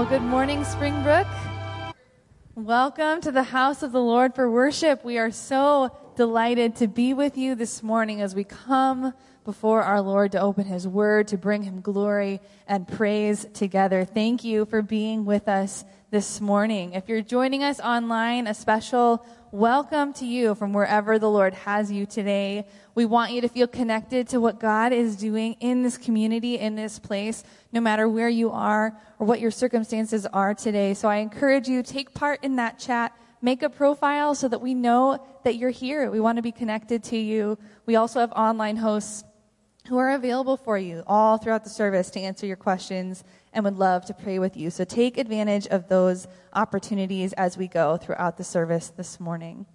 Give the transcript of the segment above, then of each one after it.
Well, good morning, Springbrook. Welcome to the house of the Lord for worship. We are so delighted to be with you this morning as we come before our Lord to open his word, to bring him glory and praise together. Thank you for being with us this morning. If you're joining us online, a special welcome to you from wherever the Lord has you today. We want you to feel connected to what God is doing in this community, in this place, no matter where you are or what your circumstances are today. So I encourage you, take part in that chat. Make a profile so that we know that you're here. We want to be connected to you. We also have online hosts who are available for you all throughout the service to answer your questions and would love to pray with you. So take advantage of those opportunities as we go throughout the service this morning.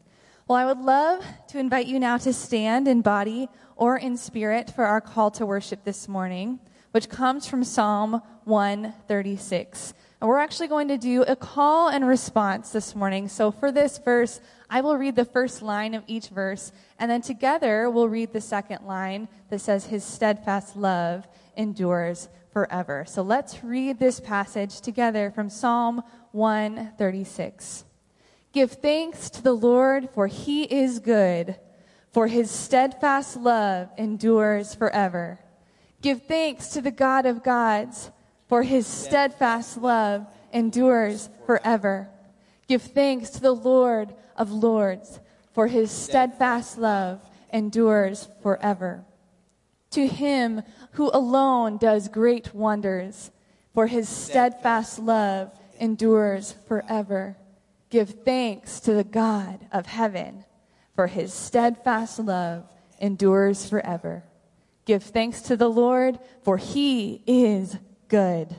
Well, I would love to invite you now to stand in body or in spirit for our call to worship this morning, which comes from Psalm 136. And we're actually going to do a call and response this morning. So for this verse, I will read the first line of each verse, and then together we'll read the second line that says, His steadfast love endures forever. So let's read this passage together from Psalm 136. Give thanks to the Lord, for he is good, for his steadfast love endures forever. Give thanks to the God of gods, for his steadfast love endures forever. Give thanks to the Lord of lords, for his steadfast love endures forever. To him who alone does great wonders, for his steadfast love endures forever. Give thanks to the God of heaven, for his steadfast love endures forever. Give thanks to the Lord, for he is good,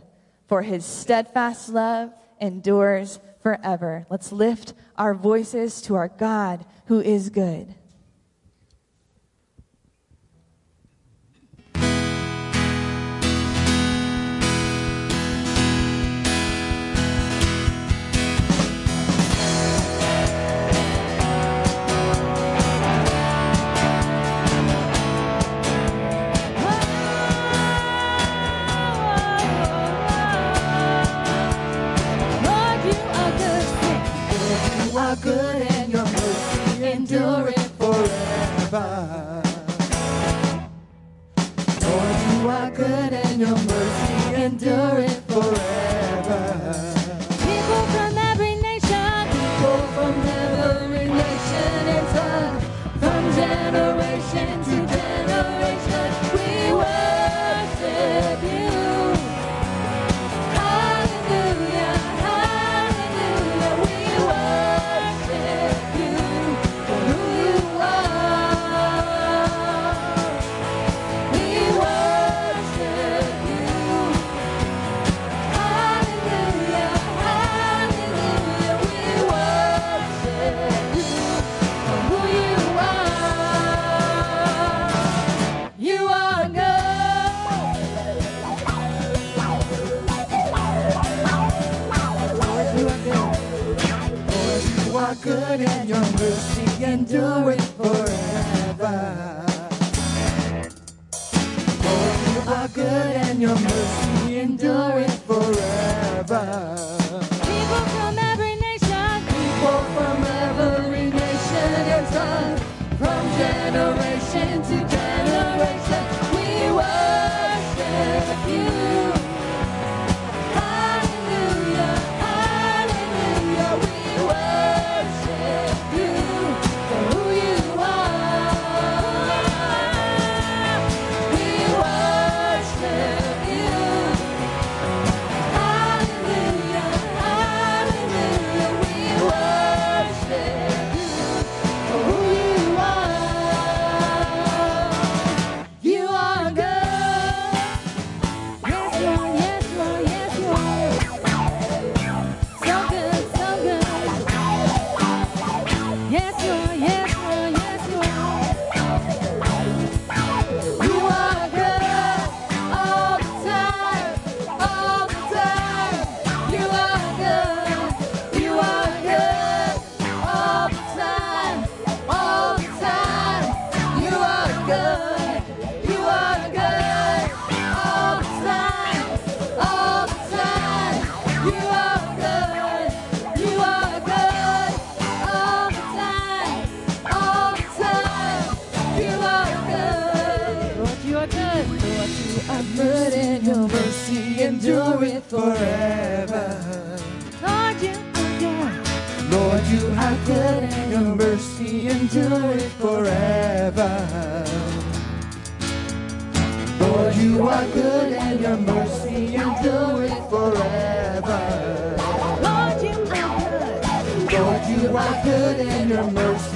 for his steadfast love endures forever. Let's lift our voices to our God who is good. good and your mercy endureth forever. Lord, you are good and your mercy endureth forever. Lord, you are good. Lord, you are good and your mercy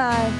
night.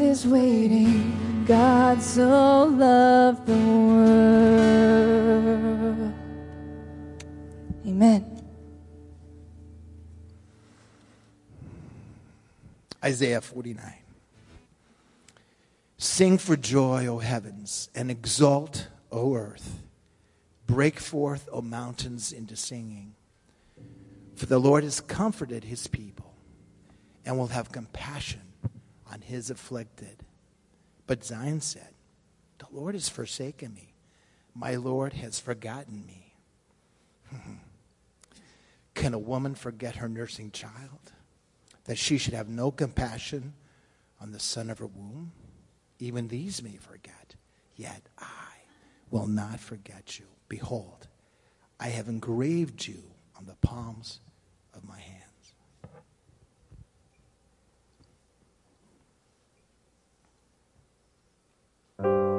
Is waiting. God so loved the world. Amen. Isaiah 49. Sing for joy, O heavens, and exult, O earth. Break forth, O mountains, into singing. For the Lord has comforted his people and will have compassion on his afflicted. But Zion said, The Lord has forsaken me. My Lord has forgotten me. Can a woman forget her nursing child? That she should have no compassion on the son of her womb? Even these may forget, yet I will not forget you. Behold, I have engraved you on the palms of my hands. Great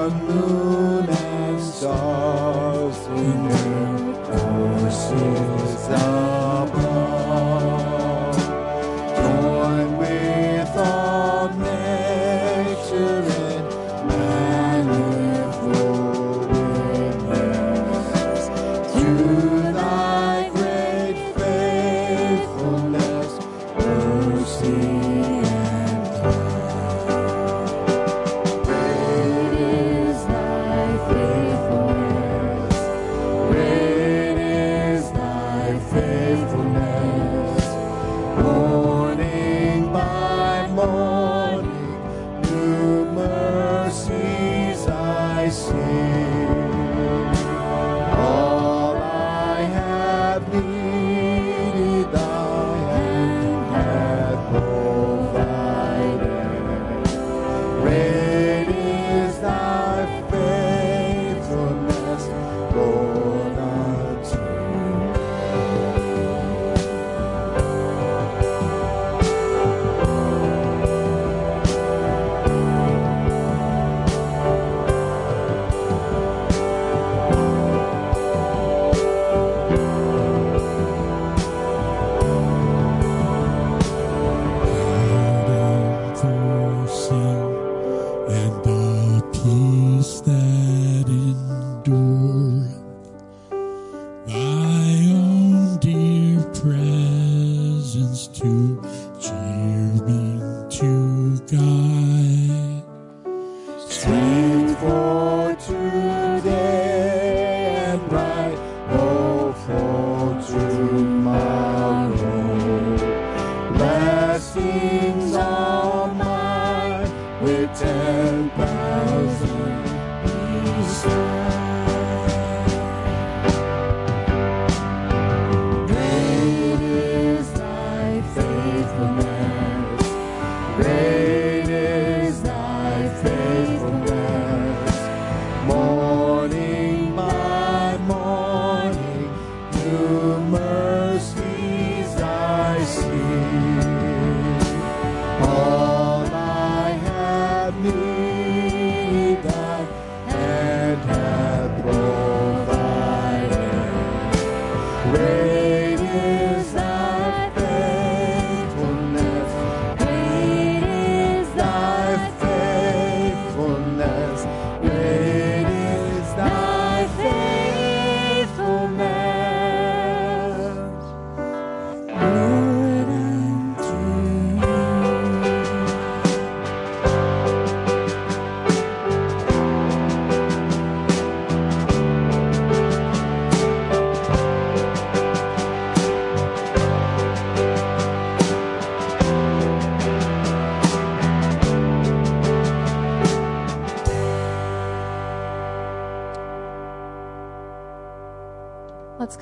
sun, moon, and stars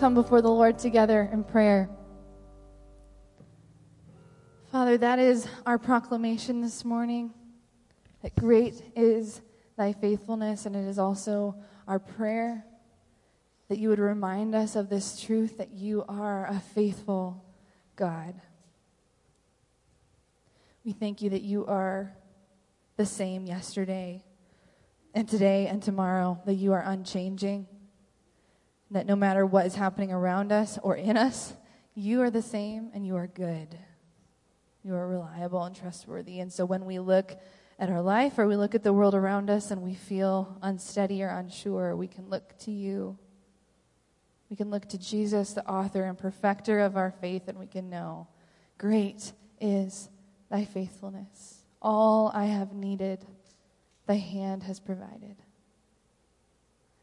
come before the Lord together in prayer. Father, that is our proclamation this morning that great is thy faithfulness, and it is also our prayer that you would remind us of this truth that you are a faithful God. We thank you that you are the same yesterday and today and tomorrow, that you are unchanging that no matter what is happening around us or in us, you are the same and you are good. You are reliable and trustworthy. And so when we look at our life or we look at the world around us and we feel unsteady or unsure, we can look to you. We can look to Jesus, the author and perfecter of our faith, and we can know great is thy faithfulness. All I have needed, thy hand has provided.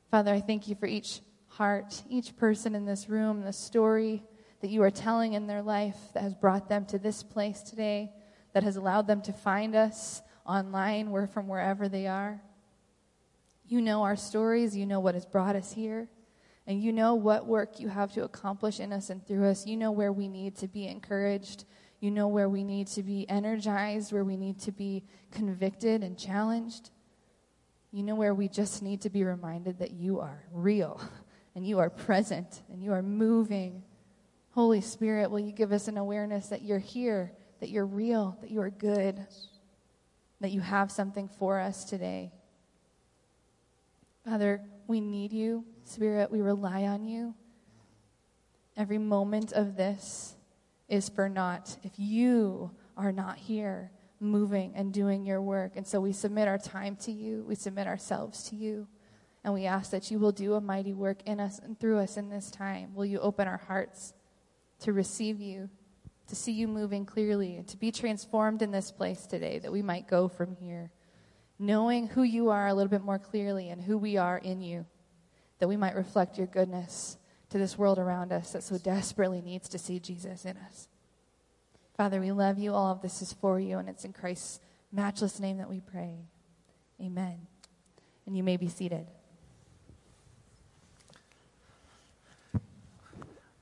Father, I thank you for each heart, each person in this room, the story that you are telling in their life that has brought them to this place today, that has allowed them to find us online, where from wherever they are. You know our stories, you know what has brought us here, and you know what work you have to accomplish in us and through us. You know where we need to be encouraged. You know where we need to be energized, where we need to be convicted and challenged. You know where we just need to be reminded that you are real and you are present and you are moving. Holy Spirit, will you give us an awareness that you're here, that you're real, that you are good, that you have something for us today? Father, we need you. Spirit, we rely on you. Every moment of this is for naught if you are not here moving and doing your work. And so we submit our time to you, we submit ourselves to you. And we ask that you will do a mighty work in us and through us in this time. Will you open our hearts to receive you, to see you moving clearly, to be transformed in this place today, that we might go from here knowing who you are a little bit more clearly and who we are in you, that we might reflect your goodness to this world around us that so desperately needs to see Jesus in us. Father, we love you. All of this is for you, and it's in Christ's matchless name that we pray. Amen. And you may be seated.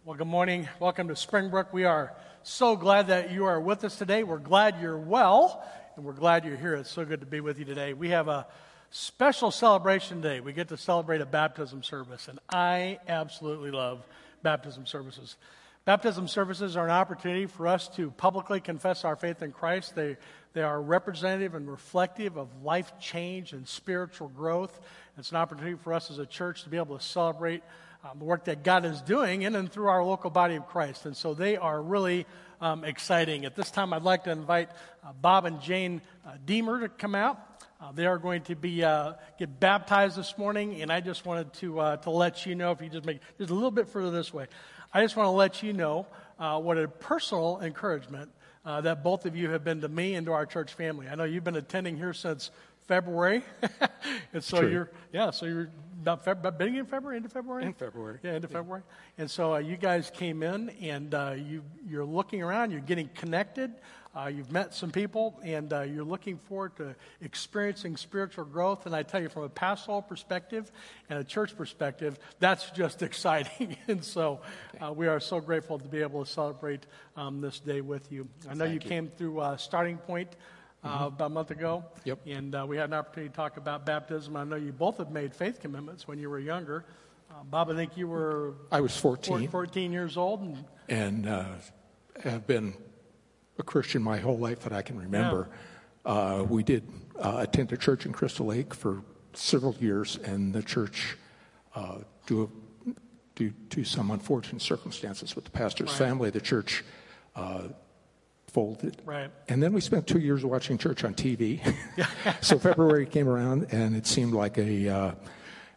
Well, good morning. Welcome to Springbrook. We are so glad that you are with us today. We're glad you're well, and we're glad you're here. It's so good to be with you today. We have a special celebration today. We get to celebrate a baptism service, and I absolutely love baptism services. Baptism services are an opportunity for us to publicly confess our faith in Christ. They, they are representative and reflective of life change and spiritual growth. It's an opportunity for us as a church to be able to celebrate um, the work that God is doing in and through our local body of Christ. And so they are really um, exciting. At this time, I'd like to invite uh, Bob and Jane uh, Deemer to come out. Uh, they are going to be uh, get baptized this morning, and I just wanted to uh, to let you know if you just make just a little bit further this way. I just want to let you know uh, what a personal encouragement that both of you have been to me and to our church family. I know you've been attending here since February, and so True. you're yeah, so you're about, Feb- about beginning of February, end of February, In February. yeah, end of February. And so uh, you guys came in, and uh, you you're looking around, you're getting connected. Uh, you've met some people, and uh, you're looking forward to experiencing spiritual growth. And I tell you, from a pastoral perspective and a church perspective, that's just exciting. and so uh, we are so grateful to be able to celebrate um, this day with you. I know you, Thank you. came through uh, Starting Point uh, about a month ago. Yep. And uh, we had an opportunity to talk about baptism. I know you both have made faith commitments when you were younger. Uh, Bob, I think you were I was 14 14 years old, and and uh, have been a Christian my whole life that I can remember. Uh, we did uh, attend a church in Crystal Lake for several years, and the church, uh, due, due to some unfortunate circumstances with the pastor's family, the church uh, folded. Right. And then we spent two years watching church on TV. so February came around, and it seemed like a uh,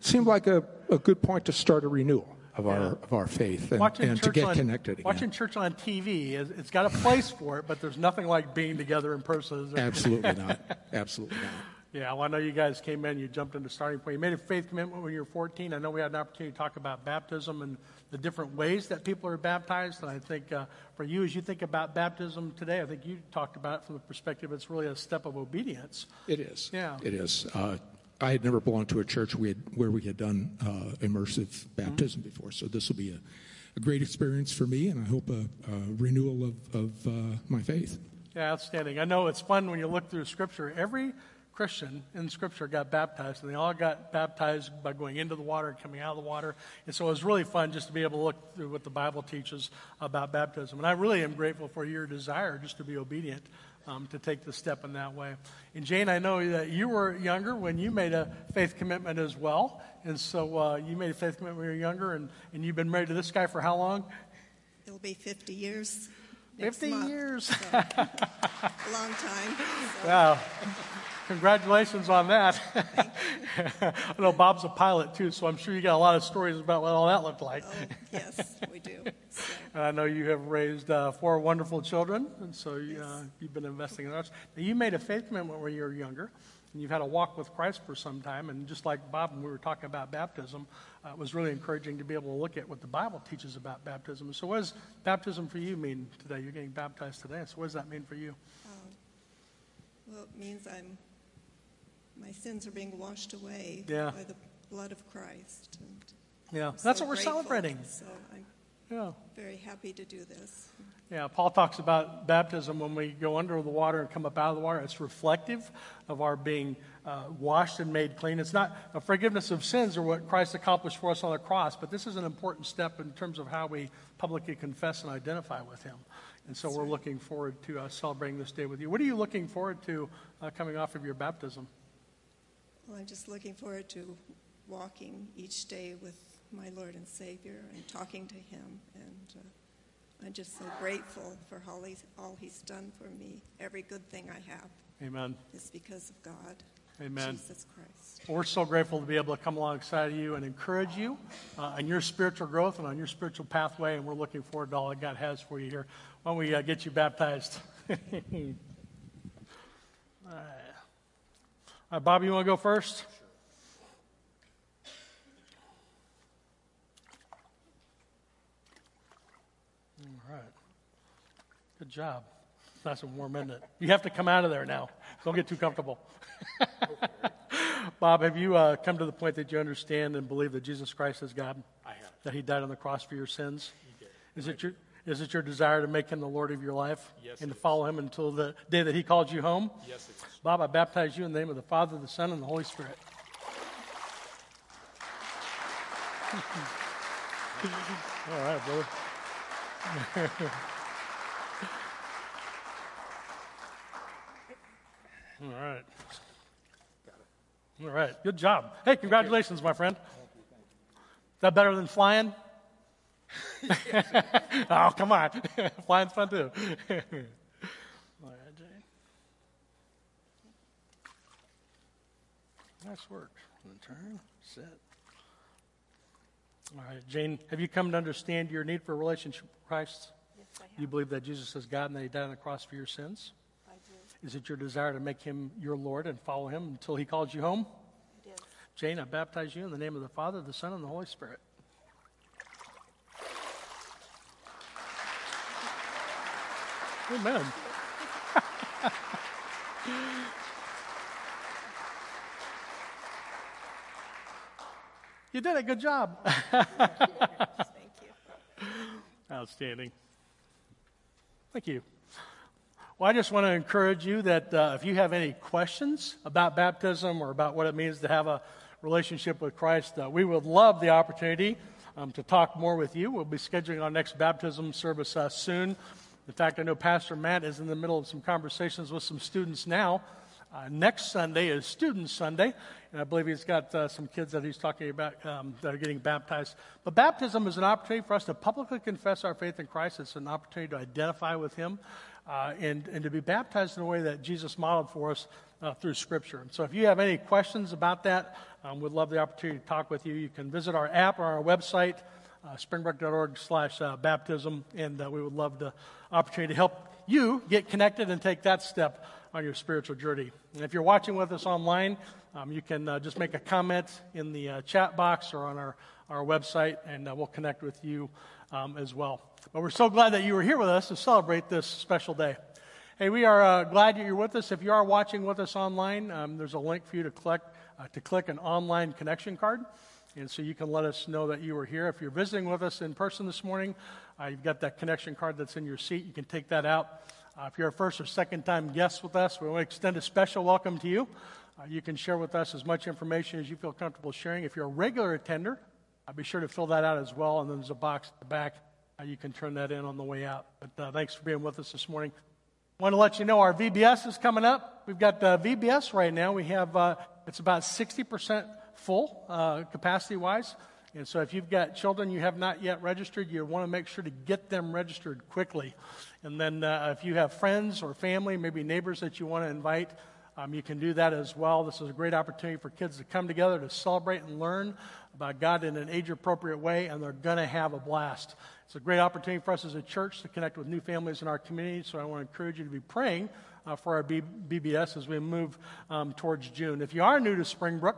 seemed like a, a good point to start a renewal of our of our faith and, and to get on, connected again. Watching church on TV, is- it's got a place for it, but there's nothing like being together in person. Absolutely not. Absolutely not. Yeah, well, I know you guys came in, you jumped into starting point. You made a faith commitment when you were 14. I know we had an opportunity to talk about baptism and the different ways that people are baptized. And I think uh, for you, as you think about baptism today, I think you talked about it from the perspective it's really a step of obedience. It is. Yeah. It is. Uh, I had never belonged to a church we had, where we had done uh, immersive baptism before, so this will be a, a great experience for me, and I hope a, a renewal of, of uh, my faith. Yeah, outstanding. I know it's fun when you look through Scripture. Every Christian in Scripture got baptized, and they all got baptized by going into the water and coming out of the water. And so it was really fun just to be able to look through what the Bible teaches about baptism. And I really am grateful for your desire just to be obedient, um, to take the step in that way. And Jane, I know that you were younger when you made a faith commitment as well. And so uh, you made a faith commitment when you were younger, and, and you've been married to this guy for how long? It'll be 50 years. next 50 month, years. so, a long time. so, Wow. Congratulations on that. I know Bob's a pilot too, so I'm sure you got a lot of stories about what all that looked like. oh, yes, we do. So, And I know you have raised uh, four wonderful children, and so you, uh, you've been investing in us. Now, you made a faith commitment when you were younger, and you've had a walk with Christ for some time. And just like Bob, when we were talking about baptism, uh, it was really encouraging to be able to look at what the Bible teaches about baptism. So, what does baptism for you mean today? You're getting baptized today. So, what does that mean for you? well, it means I'm, my sins are being washed away Yeah. by the blood of Christ. And Yeah, that's what we're grateful. celebrating. So I'm Yeah. very happy to do this. Yeah, Paul talks about baptism when we go under the water and come up out of the water. It's reflective of our being uh, washed and made clean. It's not a forgiveness of sins or what Christ accomplished for us on the cross, but this is an important step in terms of how we publicly confess and identify with Him. And so we're looking forward to uh, celebrating this day with you. What are you looking forward to uh, coming off of your baptism? Well, I'm just looking forward to walking each day with my Lord and Savior and talking to Him. And uh, I'm just so grateful for all he's, all he's done for me. Every good thing I have Amen. is because of God, Amen. Jesus Christ. Well, we're so grateful to be able to come alongside of you and encourage you uh, on your spiritual growth and on your spiritual pathway, and we're looking forward to all that God has for you here. Why don't we uh, get you baptized? all right. All right, Bob, you want to go first? All right. Good job. It's nice and warm, isn't it? You have to come out of there now. Don't get too comfortable. Bob, have you uh, come to the point that you understand and believe that Jesus Christ is God? I have. That He died on the cross for your sins? He did. Is it your is it your desire to make Him the Lord of your life Yes, and to follow Him until the day that He called you home? Yes, it is. Bob, I baptize you in the name of the Father, the Son, and the Holy Spirit. All right, brother. All right. All right. Good job. Hey, congratulations, my friend. Is that better than flying? oh, come on. Flying's fun too. All right, Jane. Nice work. Turn, sit. All right, Jane, have you come to understand your need for a relationship with Christ? Yes, I have. You believe that Jesus is God and that He died on the cross for your sins? I do. Is it your desire to make Him your Lord and follow Him until He calls you home? It is. Jane, I baptize you in the name of the Father, the Son, and the Holy Spirit. Amen. you did a good job. Thank you. Outstanding. Thank you. Well, I just want to encourage you that uh, if you have any questions about baptism or about what it means to have a relationship with Christ, uh, we would love the opportunity um, to talk more with you. We'll be scheduling our next baptism service uh, soon. In fact, I know Pastor Matt is in the middle of some conversations with some students now. Uh, next Sunday is Student Sunday, and I believe he's got uh, some kids that he's talking about um, that are getting baptized. But baptism is an opportunity for us to publicly confess our faith in Christ. It's an opportunity to identify with Him uh, and, and to be baptized in a way that Jesus modeled for us uh, through Scripture. And so if you have any questions about that, um, we'd love the opportunity to talk with you. You can visit our app or our website, springbrook.org slash uh, baptism, and uh, we would love the opportunity to help you get connected and take that step on your spiritual journey. And if you're watching with us online, um, you can uh, just make a comment in the uh, chat box or on our, our website, and uh, we'll connect with you um, as well. But we're so glad that you were here with us to celebrate this special day. Hey, we are uh, glad that you're with us. If you are watching with us online, um, there's a link for you to click, uh, to click an online connection card. And so you can let us know that you were here. If you're visiting with us in person this morning, uh, you've got that connection card that's in your seat. You can take that out. Uh, if you're a first or second time guest with us, we want to extend a special welcome to you. Uh, you can share with us as much information as you feel comfortable sharing. If you're a regular attender, uh, be sure to fill that out as well. And then there's a box at the back. Uh, you can turn that in on the way out. But uh, thanks for being with us this morning. Want to let you know our VBS is coming up. We've got uh, VBS right now. We have, it's about 60% full capacity wise. And so if you've got children you have not yet registered, you want to make sure to get them registered quickly. And then uh, if you have friends or family, maybe neighbors that you want to invite, um, you can do that as well. This is a great opportunity for kids to come together to celebrate and learn about God in an age appropriate way, and they're going to have a blast. It's a great opportunity for us as a church to connect with new families in our community, so I want to encourage you to be praying uh, for our B- VBS as we move um, towards June. If you are new to Springbrook,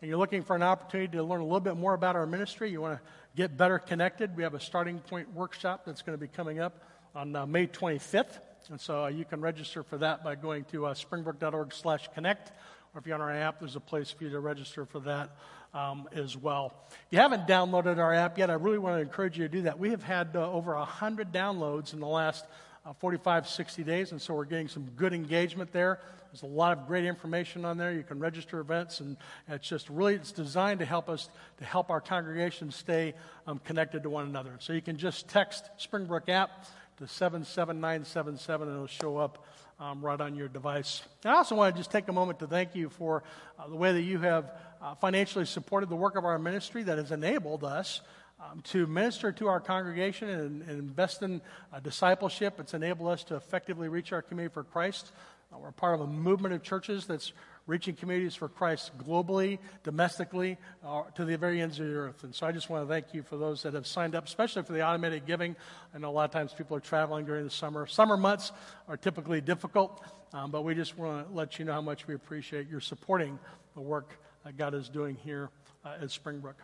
and you're looking for an opportunity to learn a little bit more about our ministry, you want to get better connected, we have a starting point workshop that's going to be coming up on uh, May 25th. And so uh, you can register for that by going to uh, springbrook.org slash connect. Or if you're on our app, there's a place for you to register for that um, as well. If you haven't downloaded our app yet, I really want to encourage you to do that. We have had uh, over 100 downloads in the last uh, 45, 60 days, and so we're getting some good engagement there. There's a lot of great information on there. You can register events, and it's just really it's designed to help us to help our congregation stay um, connected to one another. So you can just text Springbrook app to 77977, and it'll show up um, right on your device. And I also want to just take a moment to thank you for uh, the way that you have uh, financially supported the work of our ministry that has enabled us um, to minister to our congregation and, and invest in uh, discipleship. It's enabled us to effectively reach our community for Christ. Uh, we're part of a movement of churches that's reaching communities for Christ globally, domestically, uh, to the very ends of the earth. And so I just want to thank you for those that have signed up, especially for the automated giving. I know a lot of times people are traveling during the summer. Summer months are typically difficult, um, but we just want to let you know how much we appreciate your supporting the work that God is doing here uh, at Springbrook.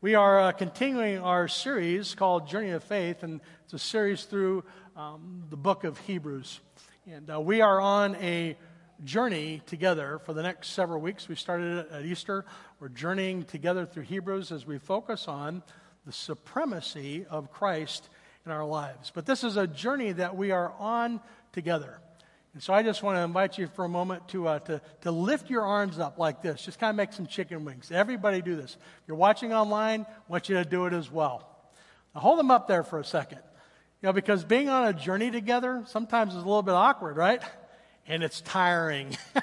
We are uh, continuing our series called Journey of Faith, and it's a series through um, the book of Hebrews. And uh, we are on a journey together for the next several weeks. We started at Easter. We're journeying together through Hebrews as we focus on the supremacy of Christ in our lives. But this is a journey that we are on together. And so I just want to invite you for a moment to, uh, to, to lift your arms up like this. Just kind of make some chicken wings. Everybody do this. If you're watching online, I want you to do it as well. Now hold them up there for a second. You know, because being on a journey together sometimes is a little bit awkward, right? And it's tiring.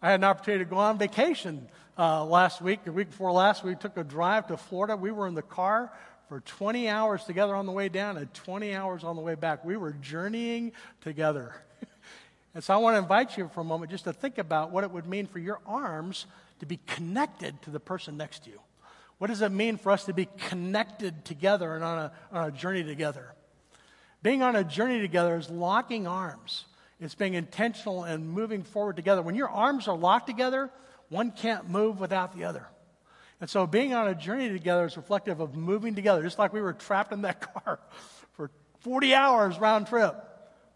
I had an opportunity to go on vacation uh, last week, the week before last, we took a drive to Florida. We were in the car for 20 hours together on the way down and 20 hours on the way back. We were journeying together. And so I want to invite you for a moment just to think about what it would mean for your arms to be connected to the person next to you. What does it mean for us to be connected together and on a, on a journey together? Being on a journey together is locking arms. It's being intentional and moving forward together. When your arms are locked together, one can't move without the other. And so being on a journey together is reflective of moving together, just like we were trapped in that car for 40 hours round trip.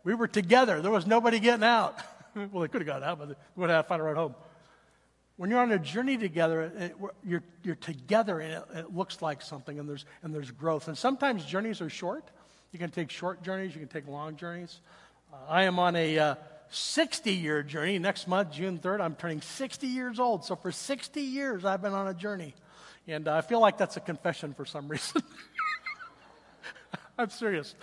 We were together. There was nobody getting out. well, they could have gotten out, but they would have to find a ride home. When you're on a journey together, it, you're, you're together and it, it, looks like something and there's, and there's growth. And sometimes journeys are short. You can take short journeys, you can take long journeys. Uh, I am on a uh, 60 year journey. Next month, June 3rd, I'm turning 60 years old. So for 60 years, I've been on a journey. And uh, I feel like that's a confession for some reason. I'm serious.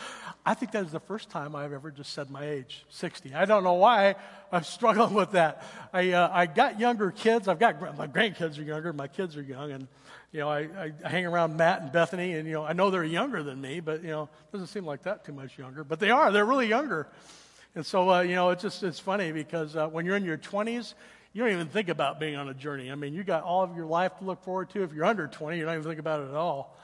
I think that is the first time I've ever just said my age, 60. I don't know why I'm struggling with that. I, uh, I got younger kids. I've got, my grandkids are younger, my kids are young, and, you know, I, I, I hang around Matt and Bethany, and, you know, I know they're younger than me, but, you know, it doesn't seem like that too much younger. But they are. They're really younger. And so, uh, you know, it's just, it's funny because uh, when you're in your 20s, you don't even think about being on a journey. I mean, you got all of your life to look forward to. If you're under 20, you don't even think about it at all.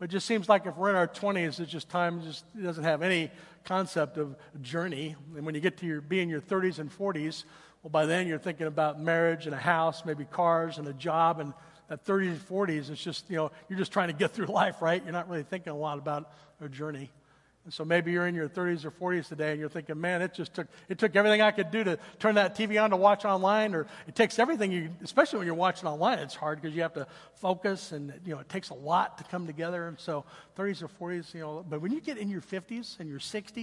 But it just seems like if we're in our 20s, it's just time just doesn't have any concept of journey. And when you get to your, be in your 30s and 40s, well, by then you're thinking about marriage and a house, maybe cars and a job. And at 30s and 40s, it's just, you know, you're just trying to get through life, right? You're not really thinking a lot about a journey. And so maybe you're in your 30s or 40s today and you're thinking, man, it just took, it took everything I could do to turn that TV on to watch online, or it takes everything you, especially when you're watching online, it's hard because you have to focus and, you know, it takes a lot to come together. And so 30s or 40s, you know, but when you get in your 50s and your 60s,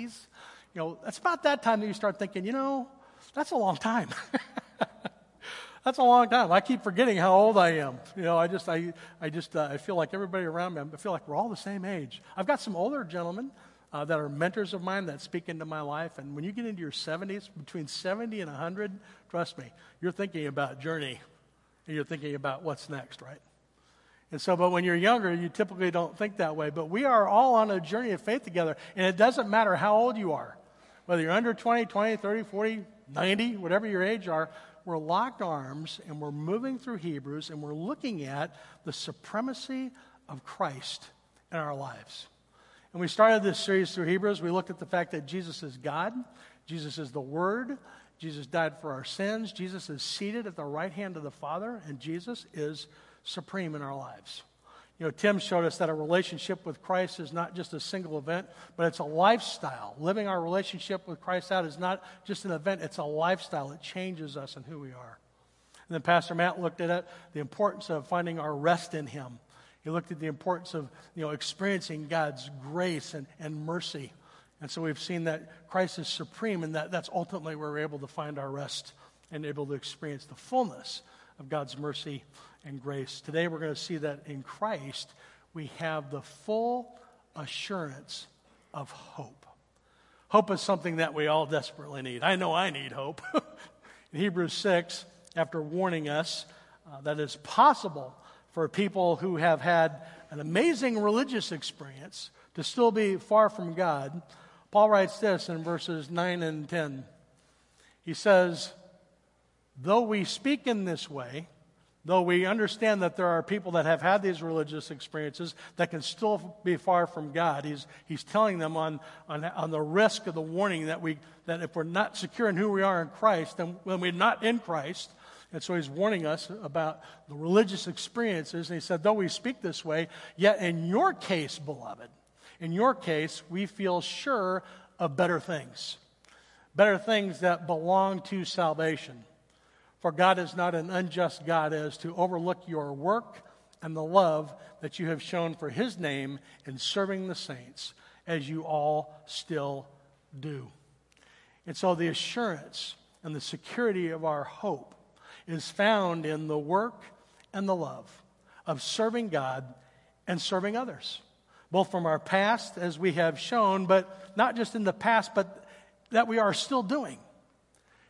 you know, that's about that time that you start thinking, you know, that's a long time. That's a long time. I keep forgetting how old I am. You know, I just, I, I just, uh, I feel like everybody around me, I feel like we're all the same age. I've got some older gentlemen uh, that are mentors of mine that speak into my life. And when you get into your 70s, between 70 and 100, trust me, you're thinking about journey and you're thinking about what's next, right? And so, but when you're younger, you typically don't think that way. But we are all on a journey of faith together. And it doesn't matter how old you are, whether you're under 20, 20, 30, 40, 90, whatever your age are, we're locked arms and we're moving through Hebrews and we're looking at the supremacy of Christ in our lives. And we started this series through Hebrews. We looked at the fact that Jesus is God, Jesus is the Word, Jesus died for our sins, Jesus is seated at the right hand of the Father, and Jesus is supreme in our lives. You know, Tim showed us that a relationship with Christ is not just a single event, but it's a lifestyle. Living our relationship with Christ out is not just an event, it's a lifestyle. It changes us and who we are. And then Pastor Matt looked at it, the importance of finding our rest in Him. He looked at the importance of you know, experiencing God's grace and, and mercy. And so we've seen that Christ is supreme, and that, that's ultimately where we're able to find our rest and able to experience the fullness of God's mercy and grace. Today we're going to see that in Christ we have the full assurance of hope. Hope is something that we all desperately need. I know I need hope. in Hebrews 6, after warning us uh, that it's possible for people who have had an amazing religious experience to still be far from God, Paul writes this in verses 9 and 10. He says, Though we speak in this way, though we understand that there are people that have had these religious experiences that can still be far from God, he's, he's telling them on, on, on the risk of the warning that, we, that if we're not secure in who we are in Christ, then when we're not in Christ, and so he's warning us about the religious experiences. And he said, Though we speak this way, yet in your case, beloved, in your case, we feel sure of better things, better things that belong to salvation. For God is not an unjust God as to overlook your work and the love that you have shown for his name in serving the saints, as you all still do. And so the assurance and the security of our hope is found in the work and the love of serving God and serving others, both from our past, as we have shown, but not just in the past, but that we are still doing.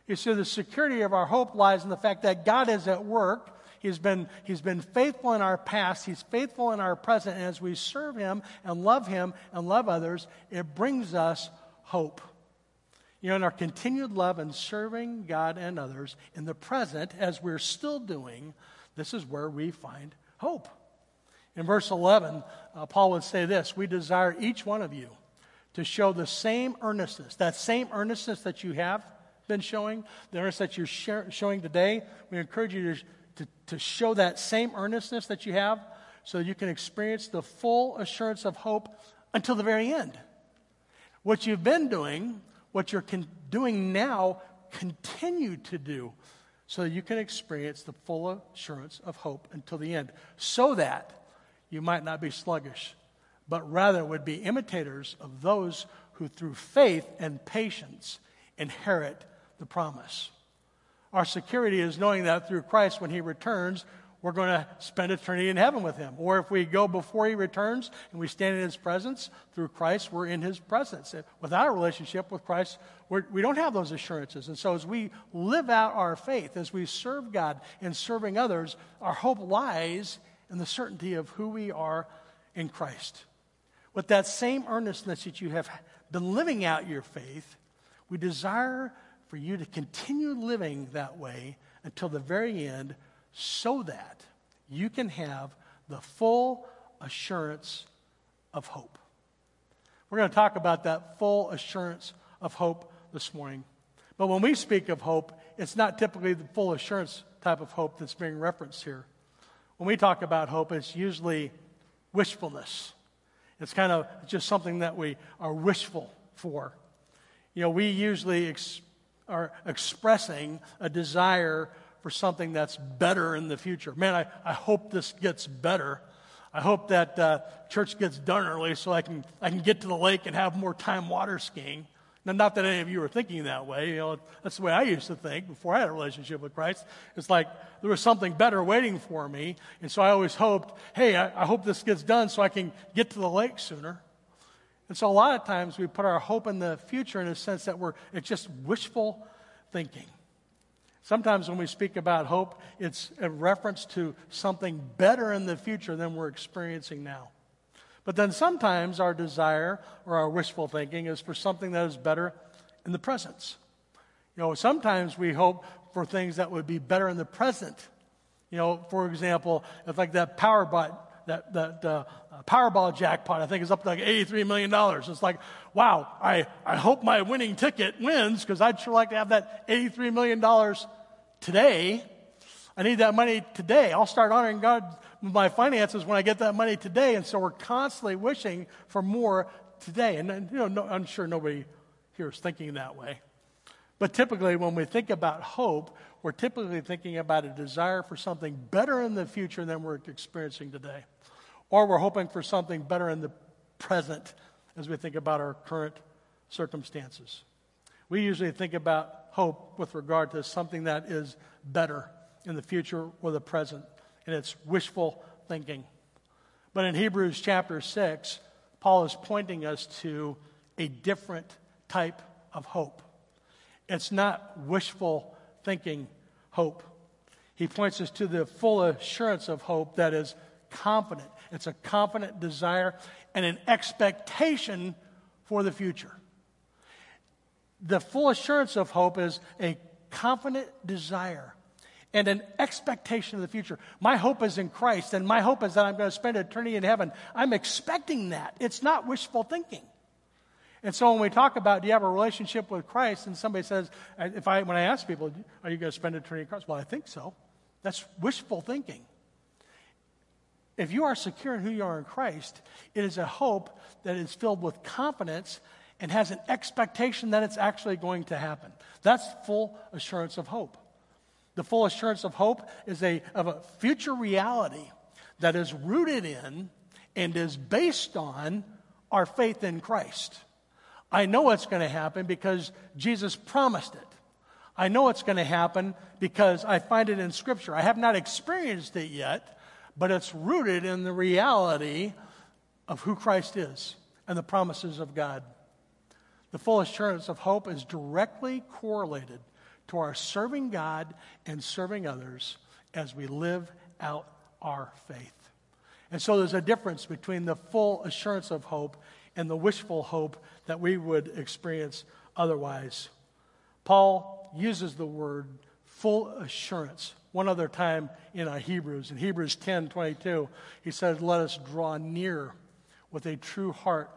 You see, the security of our hope lies in the fact that God is at work. He's been, he's been faithful in our past. He's faithful in our present. And as we serve Him and love Him and love others, it brings us hope. You know, in our continued love and serving God and others in the present, as we're still doing, this is where we find hope. In verse 11, uh, Paul would say this We desire each one of you to show the same earnestness, that same earnestness that you have been showing, the earnestness that you're share, showing today. We encourage you to, to, to show that same earnestness that you have so you can experience the full assurance of hope until the very end. What you've been doing what you're con- doing now, continue to do so you can experience the full assurance of hope until the end, so that you might not be sluggish, but rather would be imitators of those who, through faith and patience, inherit the promise. Our security is knowing that through Christ, when He returns, we're going to spend eternity in heaven with Him. Or if we go before He returns and we stand in His presence, through Christ, we're in His presence. Without a relationship with Christ, we're, we do not have those assurances. And so as we live out our faith, as we serve God and serving others, our hope lies in the certainty of who we are in Christ. With that same earnestness that you have been living out your faith, we desire for you to continue living that way until the very end so that you can have the full assurance of hope. We're going to talk about that full assurance of hope this morning. But when we speak of hope, it's not typically the full assurance type of hope that's being referenced here. When we talk about hope, it's usually wishfulness. It's kind of just something that we are wishful for. You know, we usually ex- are expressing a desire for something that's better in the future. Man, I, I hope this gets better. I hope that uh, church gets done early so I can, I can get to the lake and have more time water skiing. Now, not that any of you are thinking that way. You know, that's the way I used to think before I had a relationship with Christ. It's like there was something better waiting for me. And so I always hoped, hey, I, I hope this gets done so I can get to the lake sooner. And so a lot of times we put our hope in the future in a sense that we're, it's just wishful thinking. Sometimes when we speak about hope, it's a reference to something better in the future than we're experiencing now. But then sometimes our desire or our wishful thinking is for something that is better in the present. You know, sometimes we hope for things that would be better in the present. You know, for example, it's like that power bot, that, that uh, Powerball jackpot, I think is up to like $83 million. It's like, wow, I, I hope my winning ticket wins because I'd sure like to have that $83 million today. I need that money today. I'll start honoring God with my finances when I get that money today. And so we're constantly wishing for more today. And, you know, no, I'm sure nobody here is thinking that way. But typically, when we think about hope, we're typically thinking about a desire for something better in the future than we're experiencing today. Or we're hoping for something better in the present as we think about our current circumstances. We usually think about hope with regard to something that is better in the future or the present, and it's wishful thinking. But in Hebrews chapter 6, Paul is pointing us to a different type of hope. It's not wishful thinking hope. He points us to the full assurance of hope that is confident. It's a confident desire and an expectation for the future. The full assurance of hope is a confident desire and an expectation of the future. My hope is in Christ, and my hope is that I'm going to spend eternity in heaven. I'm expecting that. It's not wishful thinking. And so when we talk about do you have a relationship with Christ, and somebody says, if I when I ask people, are you going to spend eternity in Christ? Well, I think so. That's wishful thinking. If you are secure in who you are in Christ, it is a hope that is filled with confidence and has an expectation that it's actually going to happen. That's full assurance of hope. The full assurance of hope is a, of a future reality that is rooted in and is based on our faith in Christ. I know it's going to happen because Jesus promised it. I know it's going to happen because I find it in Scripture. I have not experienced it yet, but it's rooted in the reality of who Christ is and the promises of God. The full assurance of hope is directly correlated to our serving God and serving others as we live out our faith. And so there's a difference between the full assurance of hope and the wishful hope that we would experience otherwise. Paul uses the word full assurance one other time in Hebrews. In Hebrews 10 22, he says, Let us draw near with a true heart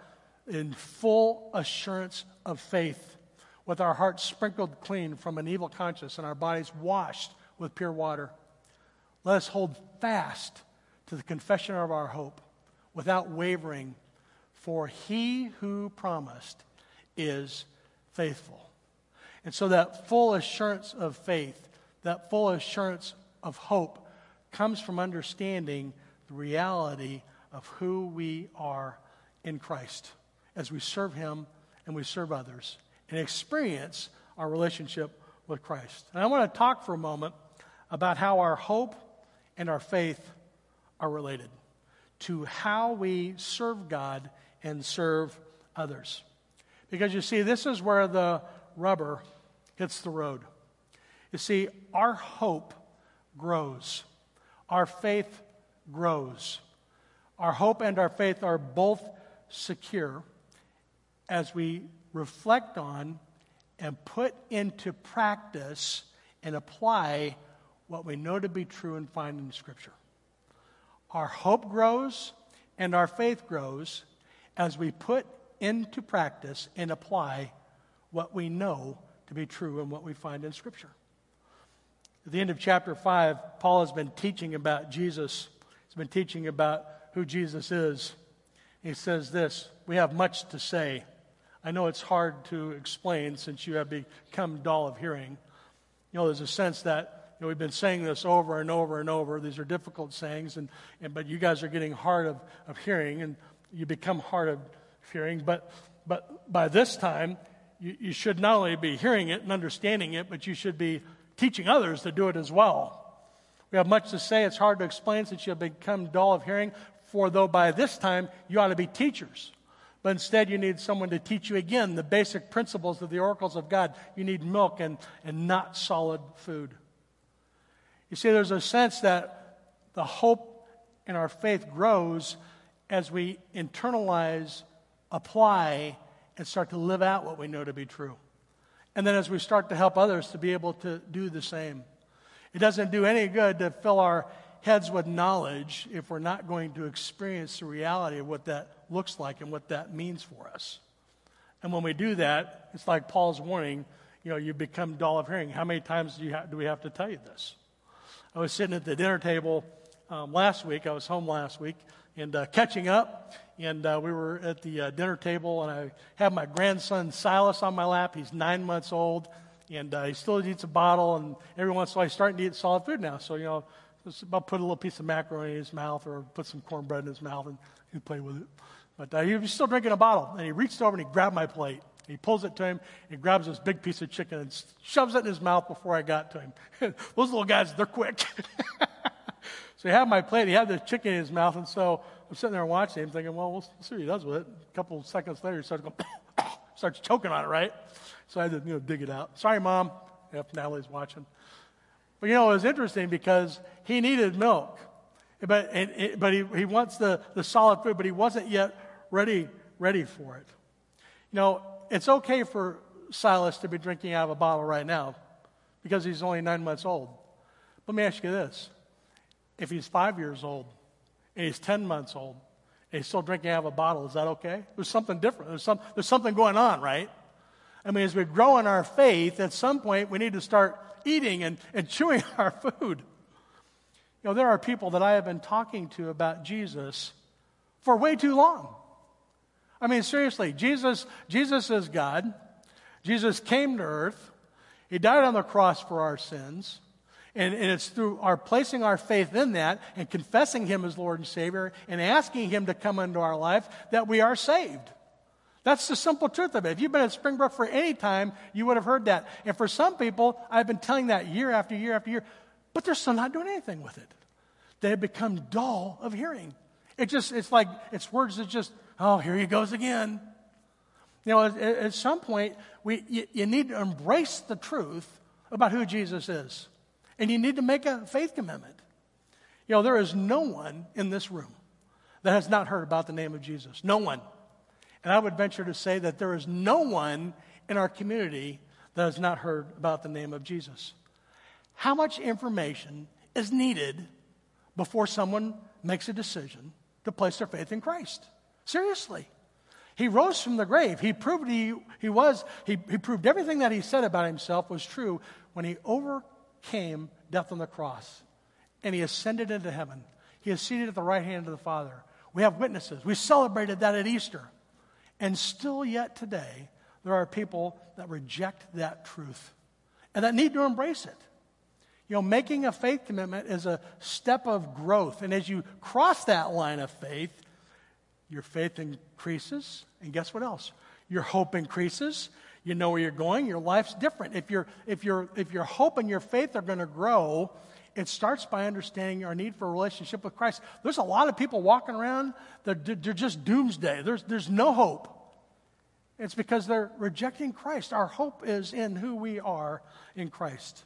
in full assurance of faith, with our hearts sprinkled clean from an evil conscience and our bodies washed with pure water. Let us hold fast to the confession of our hope without wavering, for he who promised is faithful. And so that full assurance of faith that full assurance of hope comes from understanding the reality of who we are in Christ as we serve Him and we serve others and experience our relationship with Christ. And I want to talk for a moment about how our hope and our faith are related to how we serve God and serve others. Because you see, this is where the rubber hits the road. You see, our hope grows, our faith grows. Our hope and our faith are both secure as we reflect on and put into practice and apply what we know to be true and find in Scripture. Our hope grows and our faith grows as we put into practice and apply what we know to be true and what we find in Scripture. At the end of chapter 5, Paul has been teaching about Jesus. He's been teaching about who Jesus is. He says this We have much to say. I know it's hard to explain since you have become dull of hearing. You know, there's a sense that you know, we've been saying this over and over and over. These are difficult sayings, and, and but you guys are getting hard of, of hearing, and you become hard of hearing. But, but by this time, you, you should not only be hearing it and understanding it, but you should be teaching others to do it as well. We have much to say. It's hard to explain since you have become dull of hearing. For though by this time you ought to be teachers, but instead you need someone to teach you again the basic principles of the oracles of God. You need milk and, and not solid food. You see, there's a sense that the hope in our faith grows as we internalize, apply, and start to live out what we know to be true. And then as we start to help others to be able to do the same. It doesn't do any good to fill our heads with knowledge if we're not going to experience the reality of what that looks like and what that means for us. And when we do that, it's like Paul's warning, you know, you become dull of hearing. How many times do, ha- do we have to tell you this? I was sitting at the dinner table um, last week. I was home last week and uh, catching up. And uh, we were at the uh, dinner table, and I have my grandson Silas on my lap. He's nine months old, and uh, he still eats a bottle. And every once in a while, he's starting to eat solid food now. So, you know, about put a little piece of macaroni in his mouth or put some cornbread in his mouth and he'd play with it. But uh, he was still drinking a bottle, and he reached over and he grabbed my plate. He pulls it to him, he grabs this big piece of chicken and shoves it in his mouth before I got to him. Those little guys, they're quick. so he had my plate, he had the chicken in his mouth, and so I'm sitting there watching him thinking, well, we'll see what he does with it. A couple seconds later, he starts going, starts choking on it, right? So I had to you know, dig it out. Sorry, Mom, if Natalie's watching. But you know, it was interesting because he needed milk. But, and, but he, he wants the, the solid food, but he wasn't yet ready, ready for it. You know, it's okay for Silas to be drinking out of a bottle right now because he's only nine months old. But Let me ask you this. If he's five years old and he's 10 months old and he's still drinking out of a bottle, is that okay? There's something different. There's, some, there's something going on, right? I mean, as we grow in our faith, at some point we need to start eating and, and chewing our food. You know, there are people that I have been talking to about Jesus for way too long. I mean, seriously, Jesus, Jesus is God. Jesus came to earth. He died on the cross for our sins. And, and, it's through our placing our faith in that and confessing Him as Lord and Savior and asking Him to come into our life that we are saved. That's the simple truth of it. If you've been at Springbrook for any time, you would have heard that. And for some people, I've been telling that year after year after year, but they're still not doing anything with it. They have become dull of hearing. It just, it's like, it's words that just, oh, here he goes again. You know, at, at some point, we, you, you need to embrace the truth about who Jesus is. And you need to make a faith commitment. You know, there is no one in this room that has not heard about the name of Jesus. No one. And I would venture to say that there is no one in our community that has not heard about the name of Jesus. How much information is needed before someone makes a decision to place their faith in Christ? Seriously. He rose from the grave. He proved he, he was, he, he proved everything that he said about himself was true when he overcame death on the cross and he ascended into heaven. He is seated at the right hand of the Father. We have witnesses. We celebrated that at Easter. And still, yet today, there are people that reject that truth and that need to embrace it. You know, making a faith commitment is a step of growth. And as you cross that line of faith, your faith increases. And guess what else? Your hope increases. You know where you're going, your life's different. If, your if, your if your hope and your faith are going to grow, it starts by understanding our need for a relationship with Christ. There's a lot of people walking around, they're, they're just doomsday. There's, there's no hope. It's because they're rejecting Christ. Our hope is in who we are in Christ.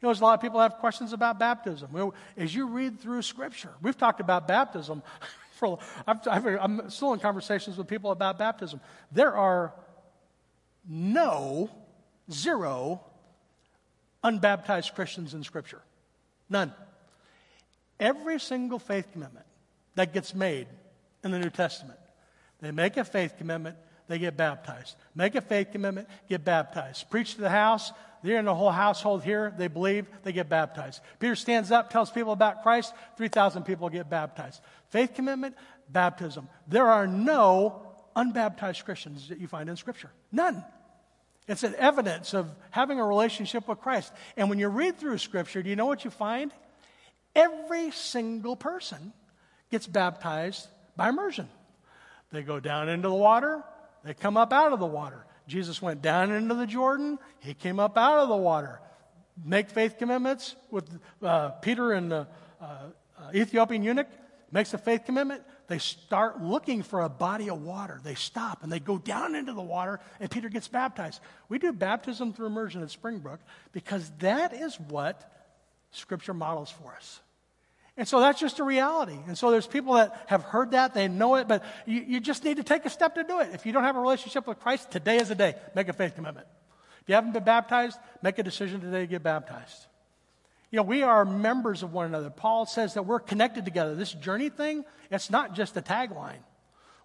You know, there's a lot of people have questions about baptism. Well, as you read through Scripture, we've talked about baptism. For, I've, I've, I'm still in conversations with people about baptism. There are no, zero unbaptized Christians in Scripture. None. Every single faith commitment that gets made in the New Testament, they make a faith commitment, they get baptized. Make a faith commitment, get baptized. Preach to the house, they're in the whole household here, they believe, they get baptized. Peter stands up, tells people about Christ, 3,000 people get baptized. Faith commitment, baptism. There are no unbaptized Christians that you find in Scripture. None. It's an evidence of having a relationship with Christ. And when you read through Scripture, do you know what you find? Every single person gets baptized by immersion. They go down into the water, they come up out of the water. Jesus went down into the Jordan, he came up out of the water. Make faith commitments with uh, Peter and the uh, uh, Ethiopian eunuch, makes a faith commitment. They start looking for a body of water. They stop and they go down into the water, and Peter gets baptized. We do baptism through immersion at Springbrook because that is what Scripture models for us. And so that's just a reality. And so there's people that have heard that, they know it, but you, you just need to take a step to do it. If you don't have a relationship with Christ, today is the day. Make a faith commitment. If you haven't been baptized, make a decision today to get baptized. You know, we are members of one another. Paul says that we're connected together. This journey thing, it's not just a tagline.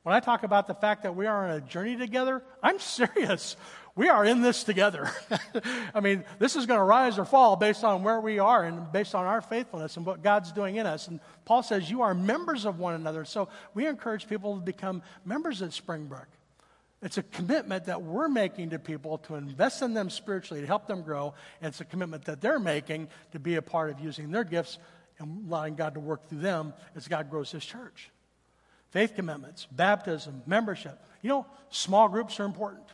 When I talk about the fact that we are on a journey together, I'm serious. We are in this together. I mean, this is going to rise or fall based on where we are and based on our faithfulness and what God's doing in us. And Paul says, You are members of one another. So we encourage people to become members at Springbrook. It's a commitment that we're making to people to invest in them spiritually, to help them grow. And it's a commitment that they're making to be a part of using their gifts and allowing God to work through them as God grows His church. Faith commitments, baptism, membership. You know, small groups are important.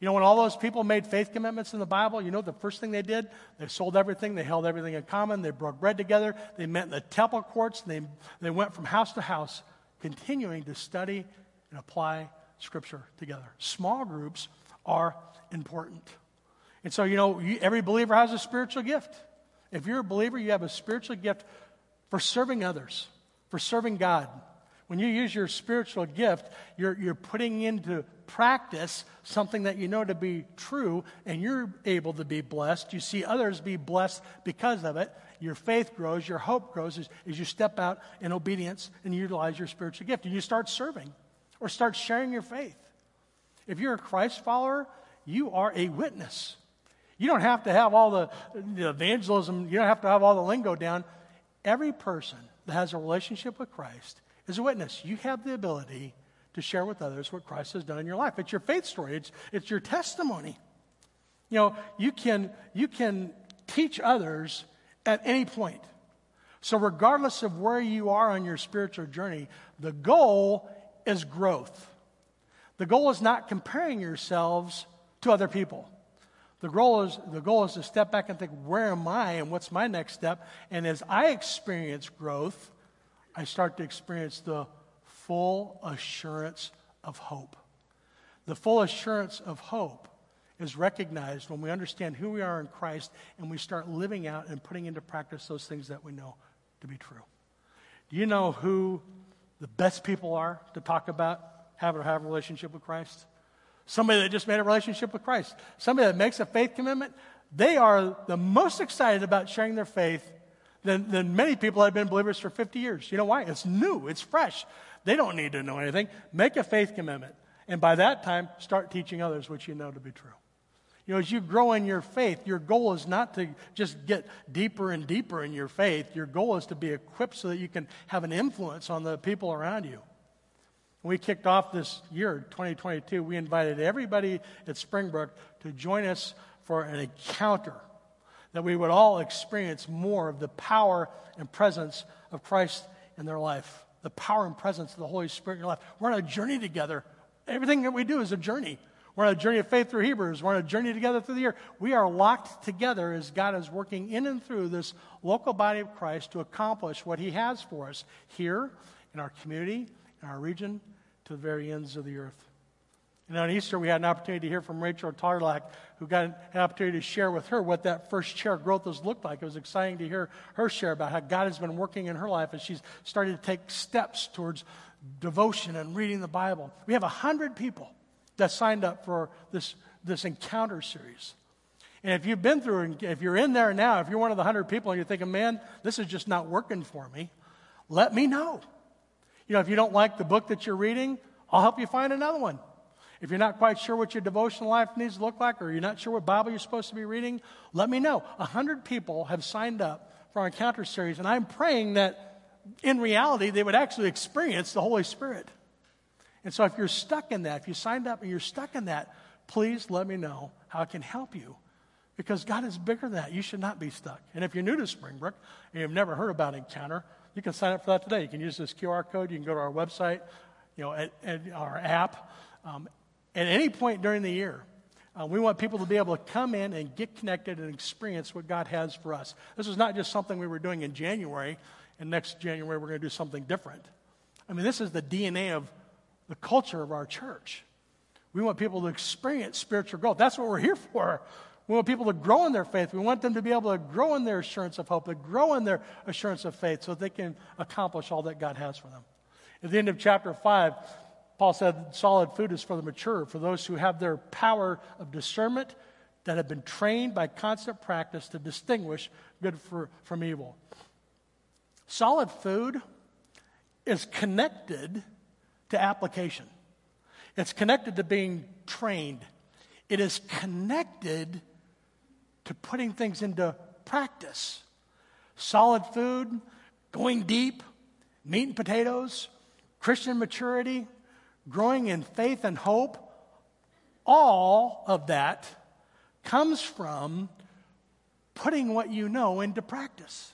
You know, when all those people made faith commitments in the Bible, you know the first thing they did? They sold everything, they held everything in common, they broke bread together, they met in the temple courts, they, they went from house to house, continuing to study and apply Scripture together. Small groups are important. And so, you know, you, every believer has a spiritual gift. If you're a believer, you have a spiritual gift for serving others, for serving God. When you use your spiritual gift, you're, you're putting into practice something that you know to be true, and you're able to be blessed. You see others be blessed because of it. Your faith grows, your hope grows as, as you step out in obedience and utilize your spiritual gift, and you start serving or start sharing your faith. If you're a Christ follower, you are a witness. You don't have to have all the, the evangelism, you don't have to have all the lingo down. Every person that has a relationship with Christ is a witness. You have the ability to share with others what Christ has done in your life. It's your faith story, it's, it's your testimony. You know, you can, you can teach others at any point. So, regardless of where you are on your spiritual journey, the goal is growth. The goal is not comparing yourselves to other people. The goal is, the goal is to step back and think, where am I and what's my next step? And as I experience growth, I start to experience the full assurance of hope. The full assurance of hope is recognized when we understand who we are in Christ and we start living out and putting into practice those things that we know to be true. Do you know who the best people are to talk about having to have a relationship with Christ? Somebody that just made a relationship with Christ. Somebody that makes a faith commitment. They are the most excited about sharing their faith than, than many people that have been believers for 50 years. You know why? It's new, it's fresh. They don't need to know anything. Make a faith commitment. And by that time, start teaching others what you know to be true. You know, as you grow in your faith, your goal is not to just get deeper and deeper in your faith. Your goal is to be equipped so that you can have an influence on the people around you. When we kicked off this year, 2022, we invited everybody at Springbrook to join us for an encounter that we would all experience more of the power and presence of Christ in their life, the power and presence of the Holy Spirit in your life. We're on a journey together. Everything that we do is a journey. We're on a journey of faith through Hebrews. We're on a journey together through the year. We are locked together as God is working in and through this local body of Christ to accomplish what He has for us here in our community, in our region, to the very ends of the earth. And on Easter, we had an opportunity to hear from Rachel Tarlack, who got an opportunity to share with her what that first chair growth has looked like. It was exciting to hear her share about how God has been working in her life as she's started to take steps towards devotion and reading the Bible. We have 100 people that signed up for this, this encounter series. And if you've been through, if you're in there now, if you're one of the 100 people and you're thinking, man, this is just not working for me, let me know. You know, if you don't like the book that you're reading, I'll help you find another one. If you're not quite sure what your devotional life needs to look like, or you're not sure what Bible you're supposed to be reading, let me know. A hundred people have signed up for our encounter series, and I'm praying that in reality they would actually experience the Holy Spirit. And so if you're stuck in that, if you signed up and you're stuck in that, please let me know how I can help you. Because God is bigger than that. You should not be stuck. And if you're new to Springbrook and you've never heard about Encounter, you can sign up for that today. You can use this QR code. You can go to our website, you know, at, at our app. Um, at any point during the year, uh, we want people to be able to come in and get connected and experience what God has for us. This is not just something we were doing in January, and next January we're going to do something different. I mean, this is the DNA of the culture of our church. We want people to experience spiritual growth. That's what we're here for. We want people to grow in their faith. We want them to be able to grow in their assurance of hope, to grow in their assurance of faith so they can accomplish all that God has for them. At the end of chapter 5, Paul said solid food is for the mature, for those who have their power of discernment that have been trained by constant practice to distinguish good for, from evil. Solid food is connected to application. It's connected to being trained. It is connected to putting things into practice. Solid food, going deep, meat and potatoes, Christian maturity, growing in faith and hope, all of that comes from putting what you know into practice.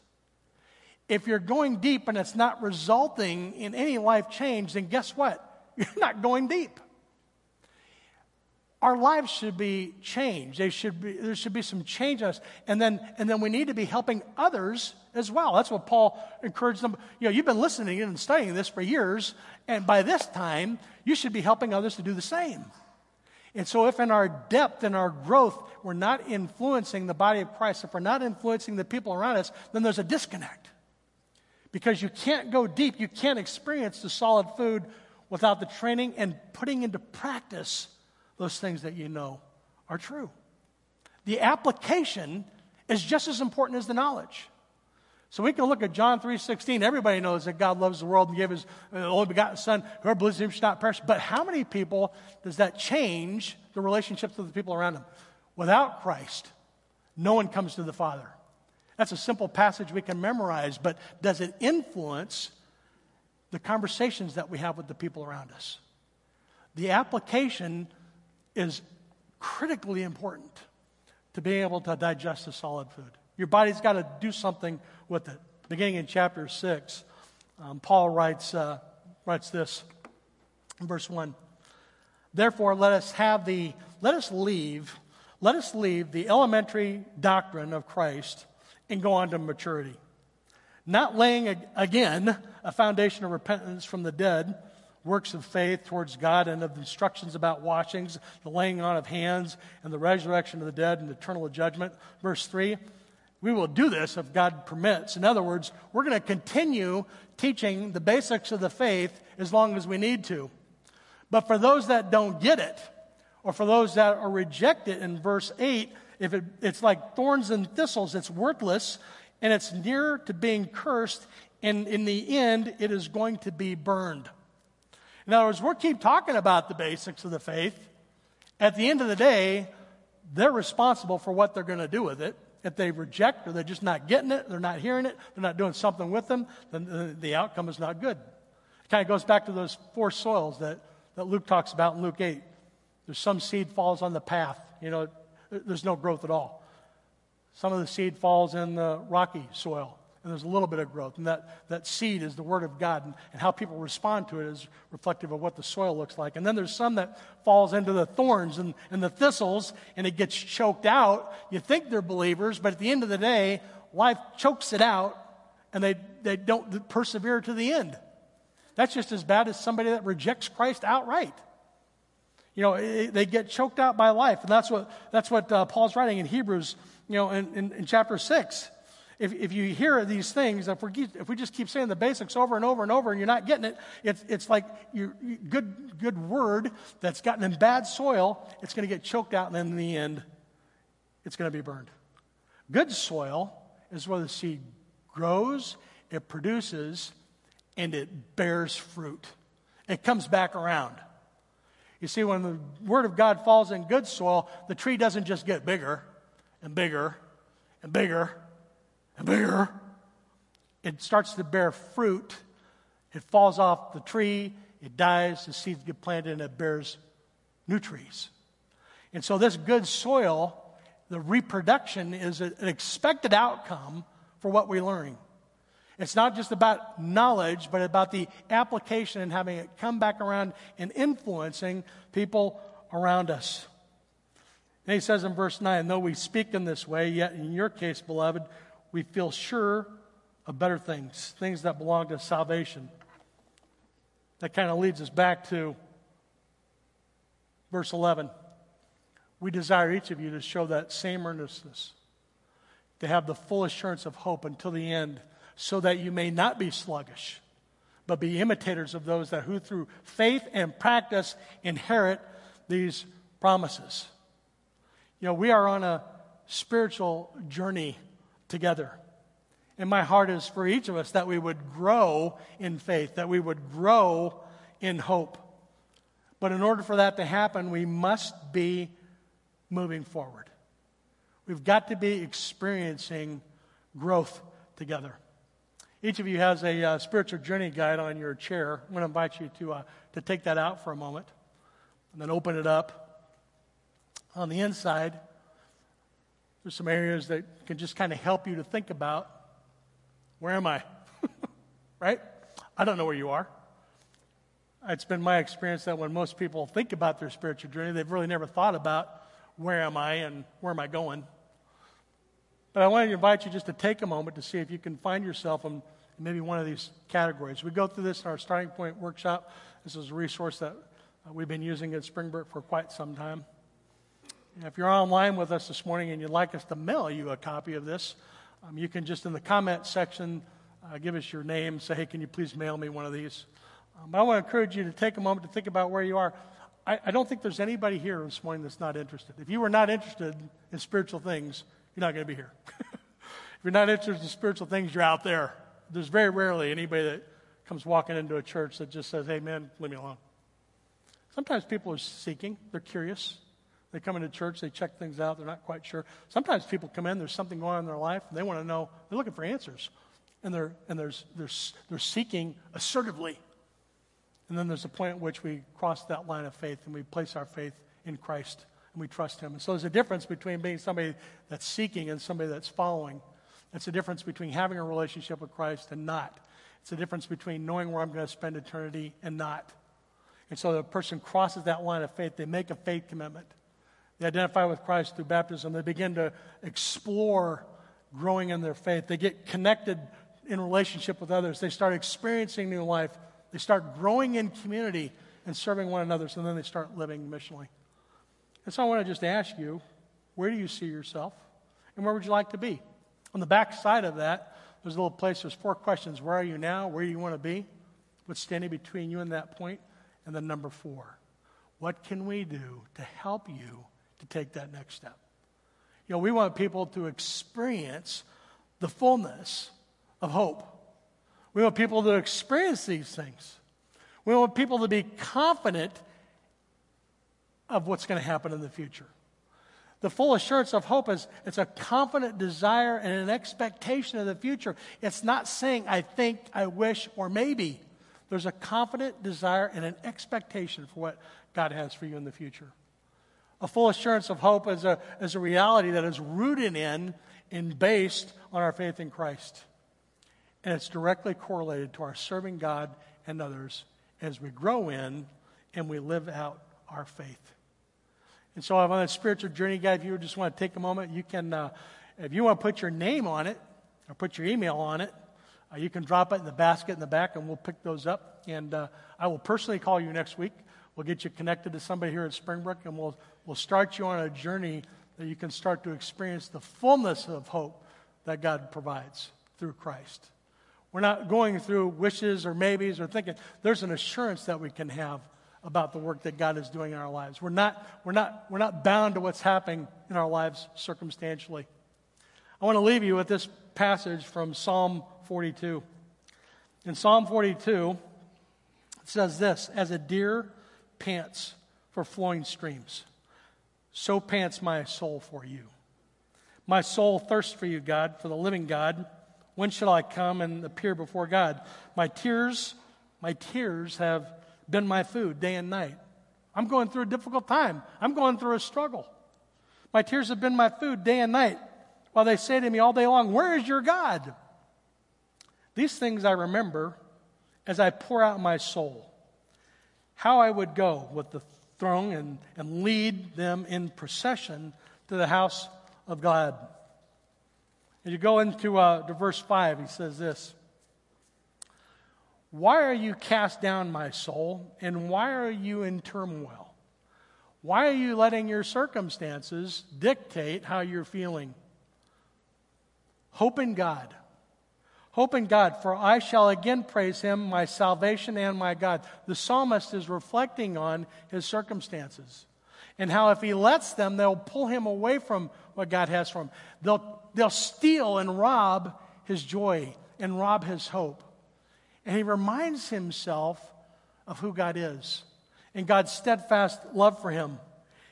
If you're going deep and it's not resulting in any life change, then guess what? You're not going deep. Our lives should be changed. They should be, there should be some change in us. And then, and then we need to be helping others as well. That's what Paul encouraged them. You know, you've been listening and studying this for years, and by this time, you should be helping others to do the same. And so, if in our depth and our growth, we're not influencing the body of Christ, if we're not influencing the people around us, then there's a disconnect. Because you can't go deep, you can't experience the solid food without the training and putting into practice those things that you know are true. The application is just as important as the knowledge. So we can look at John 3.16. Everybody knows that God loves the world and gave his uh, only begotten son. Whoever believes in him should not perish. But how many people does that change the relationships with the people around them? Without Christ, no one comes to the Father. That's a simple passage we can memorize, but does it influence the conversations that we have with the people around us? The application is critically important to being able to digest the solid food. Your body's got to do something with it. Beginning in chapter 6, um, Paul writes, uh, writes this in verse 1. Therefore, let us have the, let us leave, let us leave the elementary doctrine of Christ and go on to maturity. Not laying a, again a foundation of repentance from the dead works of faith towards God and of instructions about washings, the laying on of hands, and the resurrection of the dead and eternal judgment. Verse 3 we will do this if God permits. In other words, we're going to continue teaching the basics of the faith as long as we need to. But for those that don't get it, or for those that are rejected in verse 8, if it, it's like thorns and thistles, it's worthless and it's near to being cursed, and in the end, it is going to be burned. In other words, we'll keep talking about the basics of the faith. At the end of the day, they're responsible for what they're going to do with it. If they reject or they're just not getting it, they're not hearing it, they're not doing something with them, then the outcome is not good. It kind of goes back to those four soils that, that Luke talks about in Luke 8. There's some seed falls on the path, you know, there's no growth at all. Some of the seed falls in the rocky soil, and there's a little bit of growth. And that, that seed is the Word of God, and, and how people respond to it is reflective of what the soil looks like. And then there's some that falls into the thorns and, and the thistles, and it gets choked out. You think they're believers, but at the end of the day, life chokes it out, and they, they don't persevere to the end. That's just as bad as somebody that rejects Christ outright. You know, it, they get choked out by life. And that's what, that's what uh, Paul's writing in Hebrews, you know, in, in, in chapter 6. If, if you hear these things, if we, if we just keep saying the basics over and over and over and you're not getting it, it's, it's like you good, good word that's gotten in bad soil, it's going to get choked out, and then in the end, it's going to be burned. Good soil is where the seed grows, it produces, and it bears fruit. It comes back around. You see, when the Word of God falls in good soil, the tree doesn't just get bigger and bigger and bigger and bigger. It starts to bear fruit. It falls off the tree, it dies, the seeds get planted, and it bears new trees. And so, this good soil, the reproduction, is an expected outcome for what we're learning. It's not just about knowledge, but about the application and having it come back around and influencing people around us. And he says in verse 9, though we speak in this way, yet in your case, beloved, we feel sure of better things, things that belong to salvation. That kind of leads us back to verse 11. We desire each of you to show that same earnestness, to have the full assurance of hope until the end so that you may not be sluggish, but be imitators of those that who through faith and practice inherit these promises. You know, we are on a spiritual journey together. And my heart is for each of us that we would grow in faith, that we would grow in hope. But in order for that to happen, we must be moving forward. We've got to be experiencing growth together. Each of you has a uh, spiritual journey guide on your chair. I'm going to invite you to, uh, to take that out for a moment and then open it up. On the inside, there's some areas that can just kind of help you to think about where am I? right? I don't know where you are. It's been my experience that when most people think about their spiritual journey, they've really never thought about where am I and where am I going. But I want to invite you just to take a moment to see if you can find yourself in maybe one of these categories. We go through this in our starting point workshop. This is a resource that uh, we've been using at Springbrook for quite some time. If you're online with us this morning and you'd like us to mail you a copy of this, um, you can just in the comment section uh, give us your name, say, hey, can you please mail me one of these? Um, I want to encourage you to take a moment to think about where you are. I, I don't think there's anybody here this morning that's not interested. If you were not interested in spiritual things, you're not going to be here. if you're not interested in spiritual things, you're out there. There's very rarely anybody that comes walking into a church that just says, hey, man, leave me alone. Sometimes people are seeking, they're curious. They come into church, they check things out, they're not quite sure. Sometimes people come in, there's something going on in their life, and they want to know, they're looking for answers. And they're, and there's, they're, they're seeking assertively. And then there's a point at which we cross that line of faith and we place our faith in Christ and we trust Him. And so there's a difference between being somebody that's seeking and somebody that's following. It's a difference between having a relationship with Christ and not. It's a difference between knowing where I'm going to spend eternity and not. And so the person crosses that line of faith. They make a faith commitment. They identify with Christ through baptism. They begin to explore growing in their faith. They get connected in relationship with others. They start experiencing new life. They start growing in community and serving one another. So then they start living missionally. And so I want to just ask you where do you see yourself? And where would you like to be? On the back side of that, there's a little place, there's four questions. Where are you now? Where do you want to be? What's standing between you and that point? And then number four, what can we do to help you to take that next step? You know, we want people to experience the fullness of hope. We want people to experience these things. We want people to be confident of what's going to happen in the future. The full assurance of hope is it's a confident desire and an expectation of the future. It's not saying, I think, I wish, or maybe. There's a confident desire and an expectation for what God has for you in the future. A full assurance of hope is a, is a reality that is rooted in and based on our faith in Christ. And it's directly correlated to our serving God and others as we grow in and we live out our faith. And so, on a spiritual journey guide, if you just want to take a moment, you can, uh, if you want to put your name on it or put your email on it, uh, you can drop it in the basket in the back and we'll pick those up. And uh, I will personally call you next week. We'll get you connected to somebody here at Springbrook and we'll, we'll start you on a journey that you can start to experience the fullness of hope that God provides through Christ. We're not going through wishes or maybes or thinking. There's an assurance that we can have about the work that God is doing in our lives. We're not, we're not, we're not bound to what's happening in our lives circumstantially. I want to leave you with this passage from Psalm 42. In Psalm 42, it says this As a deer pants for flowing streams, so pants my soul for you. My soul thirsts for you, God, for the living God. When shall I come and appear before God? My tears, my tears have been my food day and night. I'm going through a difficult time. I'm going through a struggle. My tears have been my food day and night while they say to me all day long, Where is your God? These things I remember as I pour out my soul. How I would go with the throng and, and lead them in procession to the house of God. As you go into uh, to verse 5, he says this Why are you cast down, my soul, and why are you in turmoil? Why are you letting your circumstances dictate how you're feeling? Hope in God. Hope in God, for I shall again praise him, my salvation and my God. The psalmist is reflecting on his circumstances and how if he lets them, they'll pull him away from what God has for him. They'll, they'll steal and rob his joy and rob his hope. And he reminds himself of who God is and God's steadfast love for him.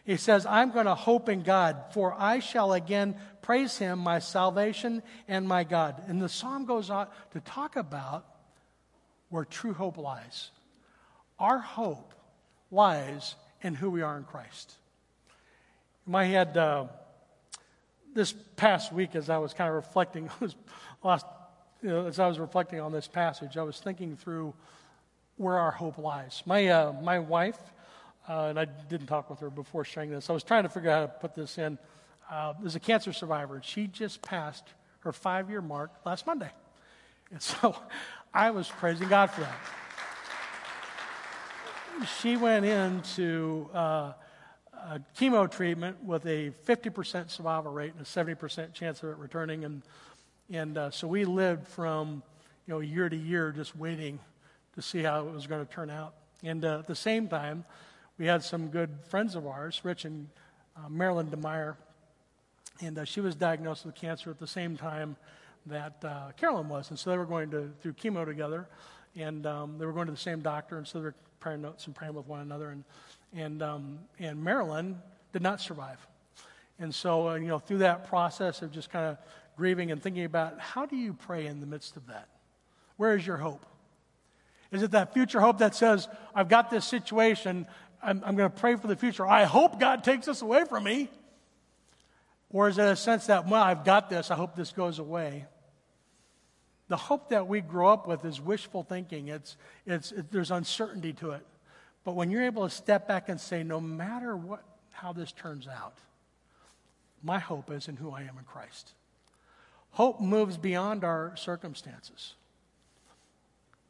He says, I'm going to hope in God, for I shall again praise him, my salvation and my God. And the psalm goes on to talk about where true hope lies. Our hope lies in who we are in Christ. In my head, uh, this past week, as I was kind of reflecting, last, you know, as I was reflecting on this passage, I was thinking through where our hope lies. My, uh, my wife, uh, and I didn't talk with her before sharing this, I was trying to figure out how to put this in, uh, is a cancer survivor. She just passed her five year mark last Monday. And so I was praising God for that. She went into uh, chemo treatment with a 50% survival rate and a 70% chance of it returning. And, and uh, so we lived from you know, year to year just waiting to see how it was going to turn out. And uh, at the same time, we had some good friends of ours, Rich and uh, Marilyn DeMeyer, and uh, she was diagnosed with cancer at the same time that uh, Carolyn was. And so they were going to through chemo together, and um, they were going to the same doctor, and so they were comparing notes and praying with one another. And and, um, and Marilyn did not survive. And so, uh, you know, through that process of just kind of grieving and thinking about how do you pray in the midst of that? Where is your hope? Is it that future hope that says, I've got this situation, I'm, I'm going to pray for the future. I hope God takes this away from me. Or is it a sense that, well, I've got this, I hope this goes away? The hope that we grow up with is wishful thinking. It's, it's, it, there's uncertainty to it. But when you're able to step back and say, no matter what, how this turns out, my hope is in who I am in Christ. Hope moves beyond our circumstances.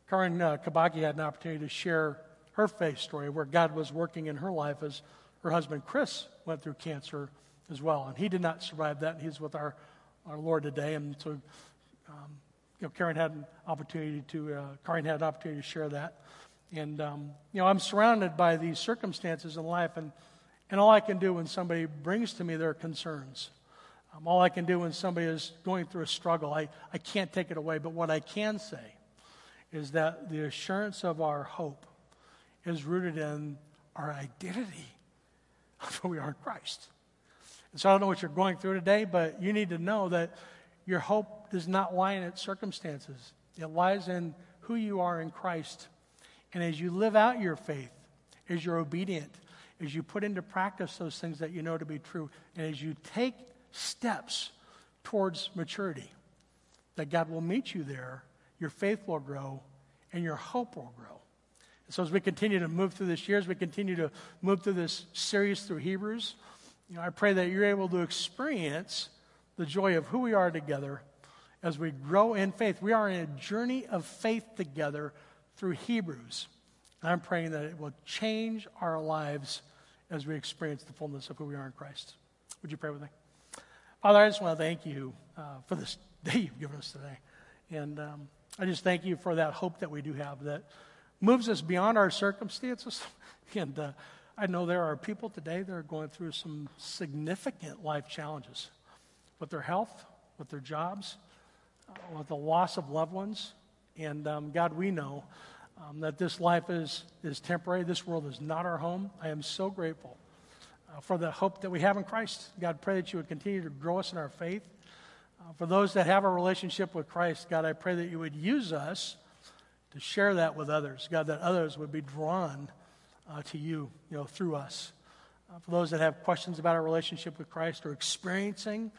Karen uh, Kabaki had an opportunity to share her faith story where God was working in her life as her husband Chris went through cancer as well. And he did not survive that. He's with our, our Lord today. And so, um, you know, Karen had an opportunity to, uh, Karen had an opportunity to share that. And, um, you know, I'm surrounded by these circumstances in life, and, and all I can do when somebody brings to me their concerns, um, all I can do when somebody is going through a struggle, I, I can't take it away. But what I can say is that the assurance of our hope is rooted in our identity of who we are in Christ. And so I don't know what you're going through today, but you need to know that your hope does not lie in its circumstances. It lies in who you are in Christ. And as you live out your faith, as you're obedient, as you put into practice those things that you know to be true, and as you take steps towards maturity, that God will meet you there, your faith will grow and your hope will grow. And so as we continue to move through this year, as we continue to move through this series through Hebrews, you know, I pray that you're able to experience the joy of who we are together as we grow in faith. We are in a journey of faith together through Hebrews. And I'm praying that it will change our lives as we experience the fullness of who we are in Christ. Would you pray with me? Father, I just want to thank you uh, for this day you've given us today. And um, I just thank you for that hope that we do have that moves us beyond our circumstances. And uh, I know there are people today that are going through some significant life challenges with their health, with their jobs, uh, with the loss of loved ones. And um, God, we know um, that this life is, is temporary. This world is not our home. I am so grateful for the hope that we have in Christ. God, pray that you would continue to grow us in our faith. Uh, for those that have a relationship with Christ, God, I pray that you would use us to share that with others. God, that others would be drawn uh, to you, you know, through us. Uh, for those that have questions about our relationship with Christ or experiencing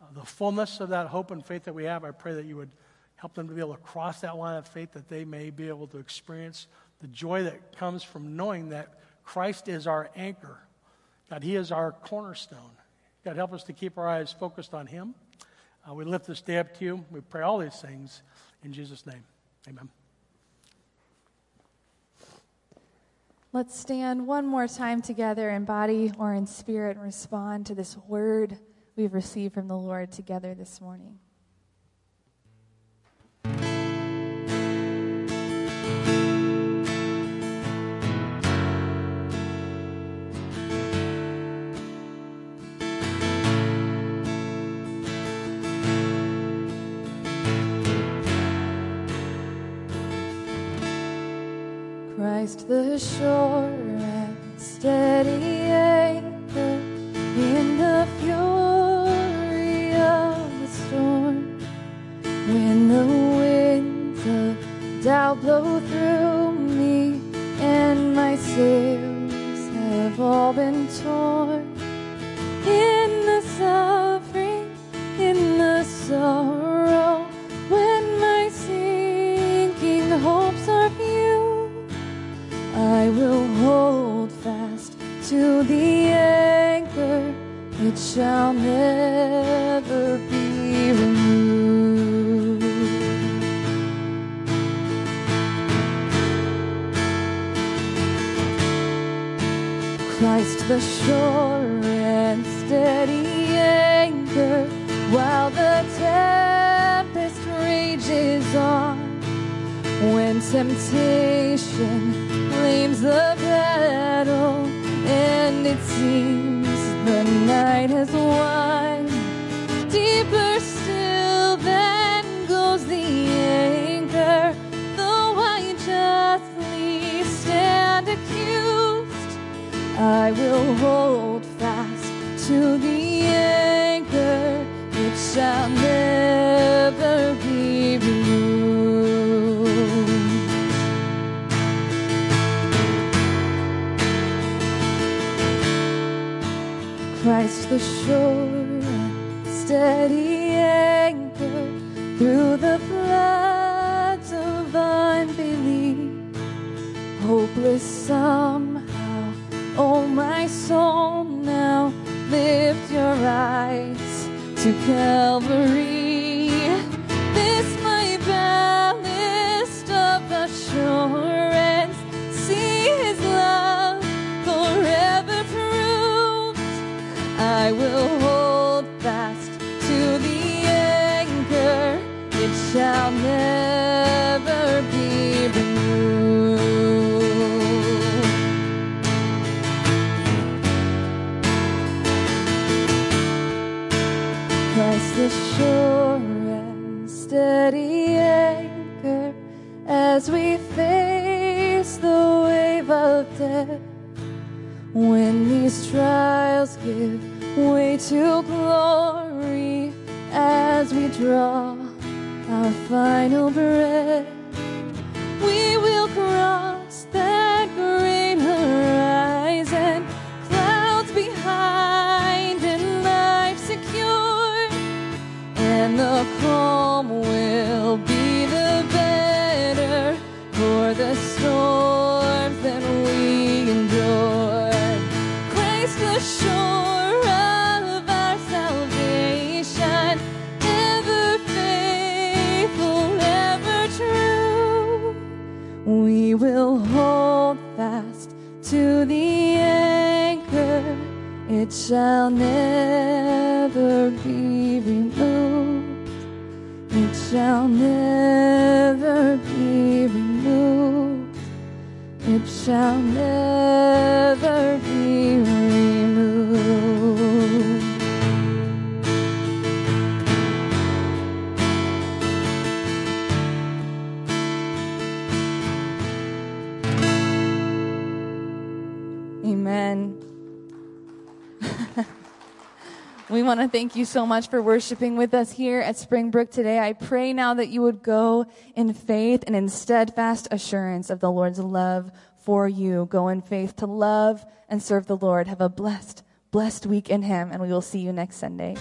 uh, the fullness of that hope and faith that we have, I pray that you would help them to be able to cross that line of faith, that they may be able to experience the joy that comes from knowing that Christ is our anchor. God, He is our cornerstone. God, help us to keep our eyes focused on Him. Uh, we lift this day up to you. We pray all these things in Jesus' name. Amen. Let's stand one more time together in body or in spirit and respond to this word we've received from the Lord together this morning. The shore and steady shall never be removed. Christ the sure and steady anchor, while the tempest rages on. When temptation claims the battle and it seems night has And steady anchor through the floods of unbelief. Hopeless somehow, oh my soul, now lift your eyes to Calvary. shall never want to thank you so much for worshiping with us here at Springbrook today. I pray now that you would go in faith and in steadfast assurance of the Lord's love for you. Go in faith to love and serve the Lord. Have a blessed, blessed week in Him, and we will see you next Sunday.